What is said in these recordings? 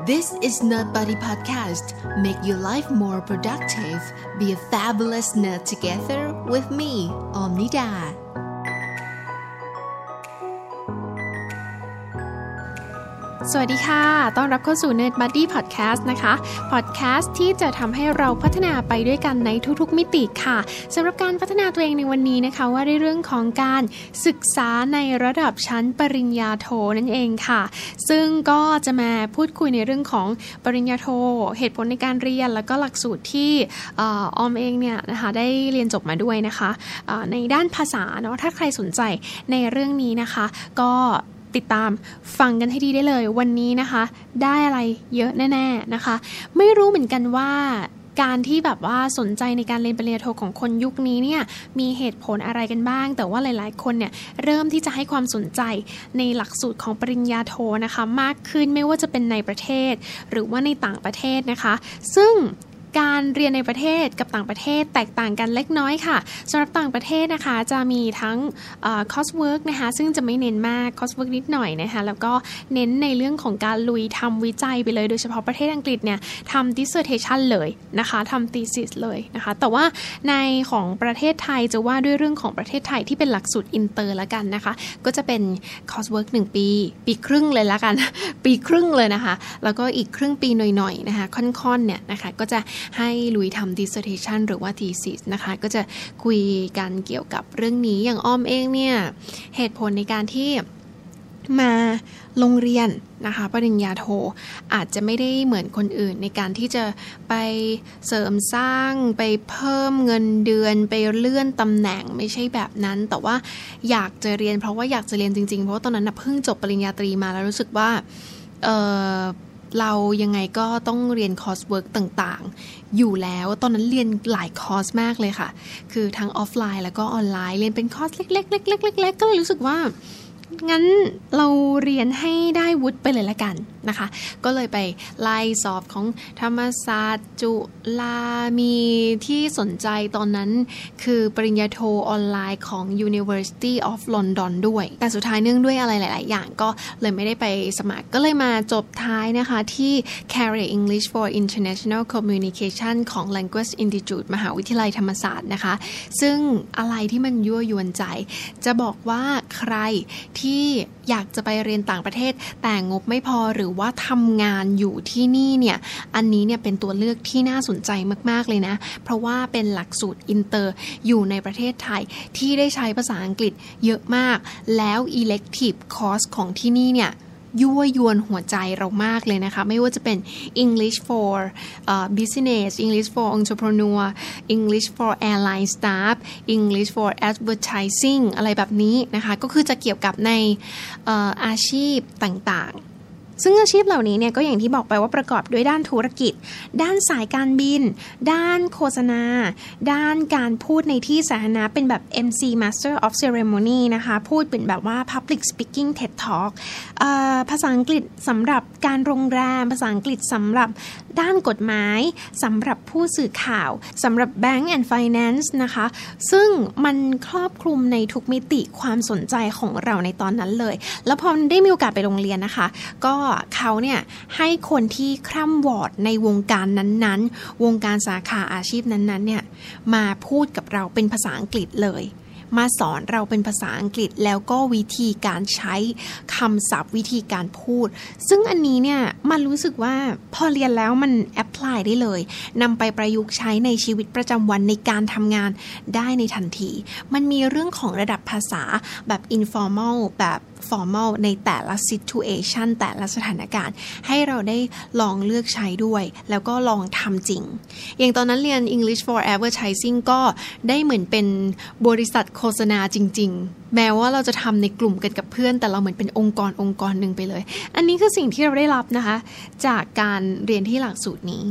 This is Nerd Buddy Podcast. Make your life more productive. Be a fabulous nerd together with me, Omnida. สวัสดีค่ะ ต้อนรับเข้าสู่ Nerd Buddy Podcast นะคะ Podcast ที่จะทำให้เราพัฒนาไปด้วยกันในทุกๆมิติค่ะ สำหรับการพัฒนาตัวเองในวันนี้นะคะว่าในเรื่องของการศึกษาในระดับชั้นปริญญาโทนั่นเองค่ะ ซึ่งก็จะมาพูดคุยในเรื่องของปริญญาโท เหตุผลในการเรียน แล้วก็หลักสูตรที่ออมเองเนี่ยนะคะได้เรียนจบมาด้วยนะคะะในด้านภาษาเนาะ ถ้าใครสนใจในเรื่องนี้นะคะ ก็ ติดตามฟังกันให้ดีได้เลย วันนี้นะคะ ได้อะไรเยอะแน่ๆนะคะ ไม่รู้เหมือนกันว่าการที่แบบว่าสนใจในการเรียนปริญญาโทของคนยุคนี้เนี่ยมีเหตุผลอะไรกันบ้าง แต่ว่าหลายๆ คนเนี่ยเริ่มที่จะให้ความสนใจในหลักสูตรของปริญญาโทนะคะ มากขึ้นไม่ว่าจะเป็นในประเทศ หรือว่าในต่างประเทศนะคะ ซึ่ง การเรียนในประเทศกับต่างประเทศแตกต่างกันเล็กน้อยค่ะสำหรับต่างประเทศนะคะจะมีทั้ง coursework นะคะซึ่งจะไม่เน้นมาก coursework นิดหน่อยนะคะแล้วก็เน้นในเรื่องของการลุยทำวิจัยไปเลยโดยเฉพาะประเทศอังกฤษเนี่ยทำ dissertation เลยนะคะทำ thesis เลยนะคะแต่ว่าในของประเทศไทยจะว่าด้วยเรื่องของประเทศไทยที่เป็นหลักสูตรอินเตอร์ละกันนะคะก็จะเป็น coursework หนึ่งปี ปีครึ่งเลยละกัน ปีครึ่งเลยนะคะ แล้วก็อีกครึ่งปีหน่อยๆนะคะค่อนๆเนี่ยนะคะก็จะให้ลุยทำ dissertation หรือว่า thesis นะคะ ก็จะคุยกันเกี่ยวกับเรื่องนี้อย่างอ้อมเองเนี่ย เหตุผลในการที่มาลงเรียนนะคะปริญญาโทอาจจะไม่ได้เหมือนคนอื่นในการที่จะไปเสริมสร้างไปเพิ่มเงินเดือนไปเลื่อนตำแหน่งไม่ใช่แบบนั้น แต่ว่าอยากจะเรียนเพราะว่าอยากจะเรียนจริงๆ เพราะว่าตอนนั้นเพิ่งจบปริญญาตรีมาแล้วรู้สึกว่าเรายังไงก็ต้องเรียน coursework ต่างๆ อยู่แล้วตอนนั้นเรียนหลายคอร์สมากเลยค่ะ คือทั้งออฟไลน์แล้วก็ออนไลน์เรียนเป็นคอร์สเล็กๆๆๆๆก็เลยรู้สึกว่า งั้นเราเรียนให้ได้วุฒิไปเลยละกันนะคะ ก็เลยไปไล่สอบของธรรมศาสตร์จุฬามีที่สนใจตอนนั้น คือปริญญาโทออนไลน์ของ University of London ด้วย แต่สุดท้ายเนื่องด้วยอะไรหลาย ๆ อย่างก็เลยไม่ได้ไปสมัครก็เลยมาจบท้ายนะคะ ที่ Carrier English for International Communication ของ Language Institute มหาวิทยาลัยธรรมศาสตร์นะคะ ซึ่งอะไรที่มันยั่วยวนใจ จะบอกว่าใครที่อยากจะไปเรียนต่างประเทศแต่งบไม่พอหรือว่าทำงานอยู่ที่นี่เนี่ยอันนี้เนี่ยเป็นตัวเลือกที่น่าสนใจมากๆเลยนะ เพราะว่าเป็นหลักสูตรอินเตอร์อยู่ในประเทศไทยที่ได้ใช้ภาษาอังกฤษเยอะมาก แล้ว elective course ของที่นี่เนี่ยยั่วยวนหัวใจเรามากเลยนะคะ ไม่ว่าจะเป็น English for uh, business English for entrepreneur English for airline staff English for advertising อะไรแบบนี้นะคะ ก็คือจะเกี่ยวกับในอาชีพต่างๆ ซึ่งอาชีพเหล่านี้เนี่ยก็อย่างที่บอกไปว่าประกอบด้วยด้านธุรกิจ ด้านสายการบิน ด้านโฆษณา ด้านการพูดในที่สาธารณะเป็นแบบ MC Master of Ceremony นะคะ พูดเป็นแบบว่า Public Speaking TED Talk ภาษาอังกฤษสำหรับการโรงแรม ภาษาอังกฤษสำหรับด้านกฎหมายสำหรับผู้สื่อข่าวสำหรับ Bank and Finance นะคะ ซึ่งมันครอบคลุมในทุกมิติความสนใจของเราในตอนนั้นเลย แล้วพอได้มีโอกาสไปโรงเรียนนะคะ ก็เขาเนี่ยให้คนที่คร่ำวอดในวงการนั้นๆ วงการสาขาอาชีพนั้นๆเนี่ยมาพูดกับเราเป็นภาษาอังกฤษเลย มาสอนเราเป็นภาษาอังกฤษแล้วก็วิธีการใช้คำศัพท์วิธีการพูด ซึ่งอันนี้เนี่ยมันรู้สึกว่าพอเรียนแล้วมันแอพพลายได้เลยนำไปประยุกต์ใช้ในชีวิตประจำวันในการทำงานได้ในทันที มันมีเรื่องของระดับภาษาแบบ informal แบบ formal ในแต่ละ situation แต่ละสถานการณ์ ให้เราได้ลองเลือกใช้ด้วย แล้วก็ลองทำจริง อย่างตอนนั้นเรียน English for Advertising ก็ได้เหมือนเป็นบริษัทโฆฆษณาจริง ๆ แม้ว่าเราจะทำในกลุ่มกันกับเพื่อน แต่เราเหมือนเป็นองค์กรองค์กรหนึ่งไปเลย อันนี้คือสิ่งที่เราได้รับนะคะ จากการเรียนที่หลักสูตรนี้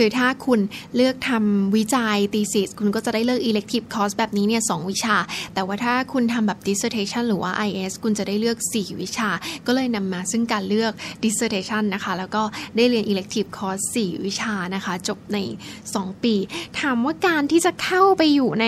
คือถ้าคุณเลือกทำวิจัย thesis คุณก็จะได้เลือก elective course แบบนี้เนี่ยสวิชา แต่ว่าถ้าคุณทำแบบ dissertation หรือว่า IS คุณจะได้เลือก 4 วิชา ก็เลยนำมาซึ่งการเลือก dissertation นะคะ แล้วก็ได้เรียน elective course 4 วิชานะคะ จบใน 2 ปี ถามว่าการที่จะเข้าไปอยู่ใน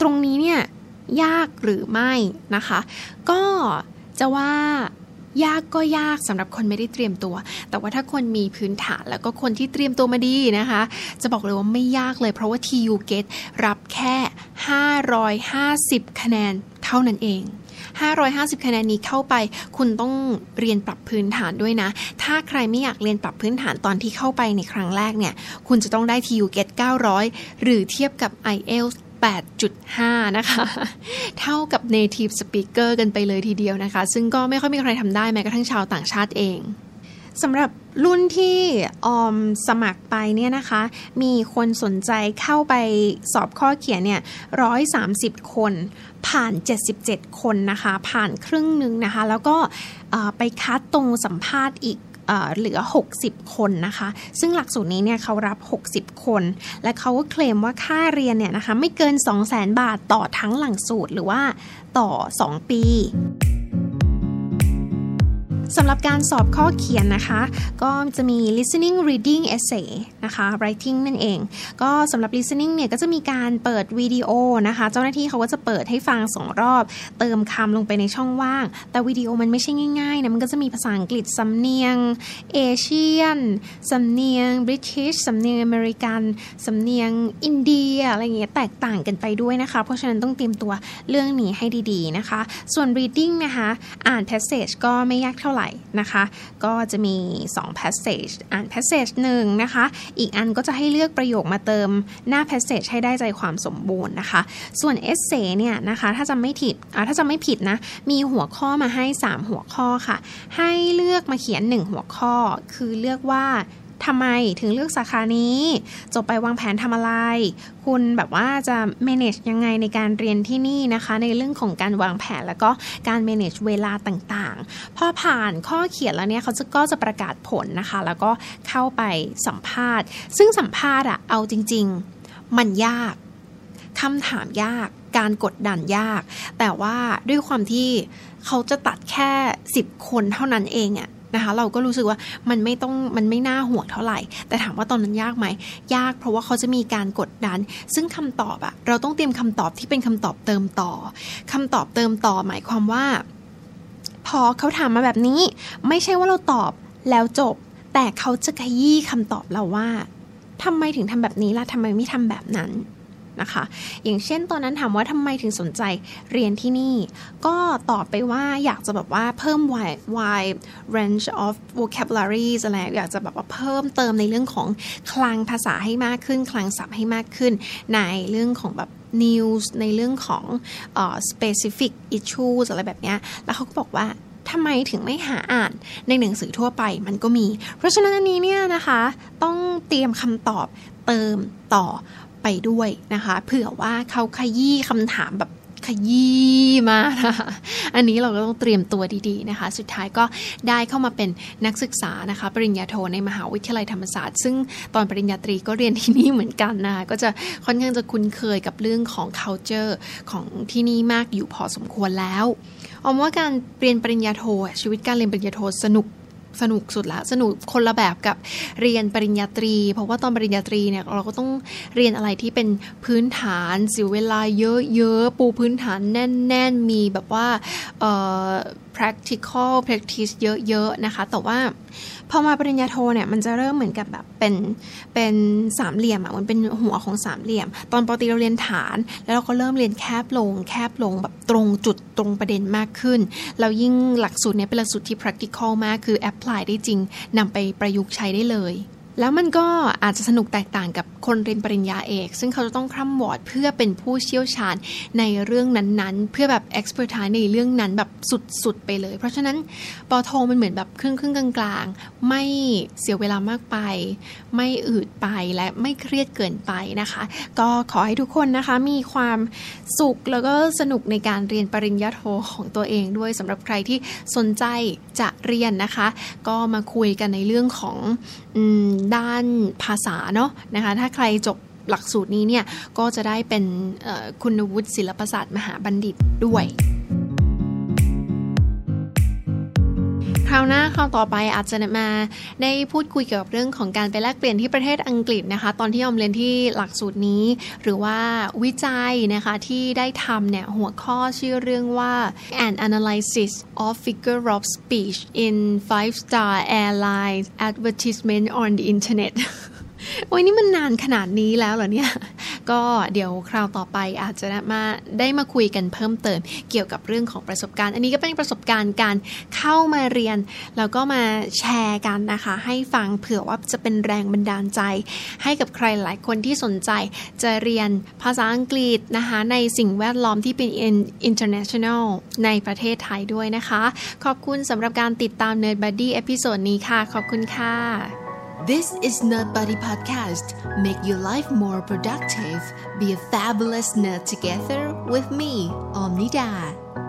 ตรงนี้เนี่ย ยากหรือไม่นะคะ ก็จะว่ายากก็ยากสำหรับคนไม่ได้เตรียมตัว แต่ว่าถ้าคนมีพื้นฐานแล้วก็คนที่เตรียมตัวมาดีนะคะ จะบอกเลยว่าไม่ยากเลยเพราะว่า TU Get รับแค่ 550 คะแนนเท่านั้นเอง 550 คะแนนนี้เข้าไป คุณต้องเรียนปรับพื้นฐานด้วยนะ ถ้าใครไม่อยากเรียนปรับพื้นฐานตอนที่เข้าไปในครั้งแรกเนี่ย คุณจะต้องได้ TU Get 900 หรือเทียบกับ IELTS 8.5 นะคะ เท่ากับ native speaker กันไปเลยทีเดียวนะคะ ซึ่งก็ไม่ค่อยมีใครทำได้แม้กระทั่งชาวต่างชาติเองสำหรับรุ่นที่ออมสมัครไปเนี่ยนะคะ มีคนสนใจเข้าไปสอบข้อเขียนเนี่ย130คน ผ่าน 77 คนนะคะ ผ่านครึ่งหนึ่งนะคะ แล้วก็ไปคัดตรงสัมภาษณ์อีก เหลือ 60 คนนะคะ ซึ่งหลักสูตรนี้เนี่ยเขารับ 60 คน และเขาก็เคลมว่าค่าเรียนเนี่ยนะคะไม่เกิน 200,000 บาทต่อทั้งหลักสูตรหรือว่าต่อ 2 ปี สำหรับการสอบข้อเขียนนะคะ ก็จะมี listening reading essay นะคะ writing นั่นเอง ก็สำหรับ listening เนี่ยก็จะมีการเปิดวิดีโอนะคะ เจ้าหน้าที่เขาก็จะเปิดให้ฟังสองรอบ เติมคำลงไปในช่องว่าง แต่วิดีโอมันไม่ใช่ง่ายๆนะ มันก็จะมีภาษาอังกฤษสำเนียงเอเชียนสำเนียงบริทิชสำเนียงอเมริกันสำเนียงอินเดียอะไรเงี้ยแตกต่างกันไปด้วยนะคะ เพราะฉะนั้นต้องเตรียมตัวเรื่องนี้ให้ดีๆนะคะ ส่วน reading นะคะ อ่าน passage ก็ไม่ยากเท่าไหร่นะคะ ก็จะมี 2 passage อ่าน passage หนึ่งนะคะ อีกอันก็จะให้เลือกประโยคมาเติมหน้า passage ให้ได้ใจความสมบูรณ์นะคะ ส่วน essay เนี่ยนะคะถ้าจะไม่ผิดถ้าจะไม่ผิดนะ มีหัวข้อมาให้ 3 หัวข้อค่ะ ให้เลือกมาเขียน 1 หัวข้อ คือเลือกว่า ทำไมถึงเลือกสาขานี้ จบไปวางแผนทำอะไร คุณแบบว่าจะ manage ยังไงในการเรียนที่นี่นะคะ ในเรื่องของการวางแผนแล้วก็การ manage เวลาต่างๆ พอผ่านข้อเขียนแล้วเนี่ยเขาจะก็จะประกาศผลนะคะ แล้วก็เข้าไปสัมภาษณ์ ซึ่งสัมภาษณ์อะเอาจริง ๆ มันยากคำถามยากการกดดันยาก แต่ว่าด้วยความที่เขาจะตัดแค่ 10 คนเท่านั้นเองอะ นะคะ เราก็รู้สึกว่ามันไม่ต้องมันไม่น่าห่วงเท่าไหร่ แต่ถามว่าตอนนั้นยากไหม ยากเพราะว่าเขาจะมีการกดดัน ซึ่งคำตอบอะเราต้องเตรียมคำตอบที่เป็นคำตอบเติมต่อคำตอบเติมต่อหมายความว่า พอเขาถามมาแบบนี้ ไม่ใช่ว่าเราตอบแล้วจบ แต่เขาจะขยี้คำตอบเราว่าทำไมถึงทำแบบนี้ล่ะทำไมไม่ทำแบบนั้น นะคะ อย่างเช่นตอนนั้นถามว่าทำไมถึงสนใจเรียนที่นี่ ก็ตอบไปว่าอยากจะแบบว่าเพิ่ม wide wide range of vocabularies อะไรอยากจะแบบว่าเพิ่มเติมในเรื่องของคลังภาษาให้มากขึ้น คลังศัพท์ให้มากขึ้น ในเรื่องของแบบ news ในเรื่องของ uh, specific issues อะไรแบบนี้แล้วเขาก็บอกว่าทำไมถึงไม่หาอ่านในหนังสือทั่วไปมันก็มี เพราะฉะนั้นอันนี้เนี่ยนะคะ ต้องเตรียมคำตอบเติมต่อ ไปด้วยนะคะเผื่อว่าเขาขยี้คำถามแบบขยี้มานะคะอันนี้เราก็ต้องเตรียมตัวดีๆนะคะ สุดท้ายก็ได้เข้ามาเป็นนักศึกษานะคะ ปริญญาโทในมหาวิทยาลัยธรรมศาสตร์ ซึ่งตอนปริญญาตรีก็เรียนที่นี่เหมือนกันนะคะก็จะค่อนข้างจะคุ้นเคยกับเรื่องของ culture ของที่นี่มากอยู่พอสมควรแล้วอมว่าการเรียนปริญญาโทชีวิตการเรียนปริญญาโทสนุก สนุกสุดละสนุกคนละแบบกับเรียนปริญญาตรี เพราะว่าตอนปริญญาตรีเนี่ยเราก็ต้องเรียนอะไรที่เป็นพื้นฐานเสียเวลาเยอะๆปูพื้นฐานแน่น ๆ มีแบบว่า practical practice เยอะๆนะคะ แต่ว่าพอมาปริญญาโทเนี่ยมันจะเริ่มเหมือนกับแบบเป็นเป็นสามเหลี่ยมอะมันเป็นหัวของสามเหลี่ยม ตอนปติเราเรียนฐาน แล้วเราก็เริ่มเรียนแคบลง แคบลงแบบตรงจุดตรงประเด็นมากขึ้นแล้วยิ่งหลักสูตรเนี้เป็นหลักสูตรที่ practical มากคือ apply ได้จริงนำไปประยุกต์ใช้ได้เลย แล้วมันก็อาจจะสนุกแตกต่างกับคนเรียนปริญญาเอก ซึ่งเขาจะต้องคร่ำวอดเพื่อเป็นผู้เชี่ยวชาญในเรื่องนั้นๆ เพื่อแบบ expertise ในเรื่องนั้นแบบสุดๆไปเลย เพราะฉะนั้นปอโทมันเหมือนแบบครึ่งครึ่งกลางๆ ไม่เสียเวลามากไป ไม่อืดไปและไม่เครียดเกินไปนะคะ ก็ขอให้ทุกคนนะคะมีความสุขแล้วก็สนุกในการเรียนปริญญาโทของตัวเองด้วยสำหรับใครที่สนใจจะเรียนนะคะ ก็มาคุยกันในเรื่องของด้านภาษาเนาะนะคะถ้าใครจบหลักสูตรนี้เนี่ยก็จะได้เป็นคุณวุฒิศิลปศาสตร์มหาบัณฑิตด้วยาวหน้าคราวต่อไปอาจจะมาได้พูดคุยเกี่ยวกับเรื่องของการไปแลกเปลี่ยนที่ประเทศอังกฤษนะคะ ตอนที่ออมเรียนที่หลักสูตรนี้ หรือว่าวิจัยนะคะที่ได้ทำเนี่ยหัวข้อชื่อเรื่องว่า an analysis of figure of speech in five star airlines advertisement on the internet โอ้ยนี่มันนานขนาดนี้แล้วเหรอเนี่ย ก็เดี๋ยวคราวต่อไปอาจจะมาได้มาคุยกันเพิ่มเติมเกี่ยวกับเรื่องของประสบการณ์ อันนี้ก็เป็นประสบการณ์การเข้ามาเรียน แล้วก็มาแชร์กันนะคะ ให้ฟังเผื่อว่าจะเป็นแรงบันดาลใจ ให้กับใครหลายคนที่สนใจจะเรียนภาษาอังกฤษนะคะในสิ่งแวดล้อมที่เป็น international ในประเทศไทยด้วยนะคะ ขอบคุณสำหรับการติดตาม Nerd Buddy episode นี้ค่ะ ขอบคุณค่ะ This is Nerd Buddy Podcast. Make your life more productive. Be a fabulous nerd together with me, Omnida.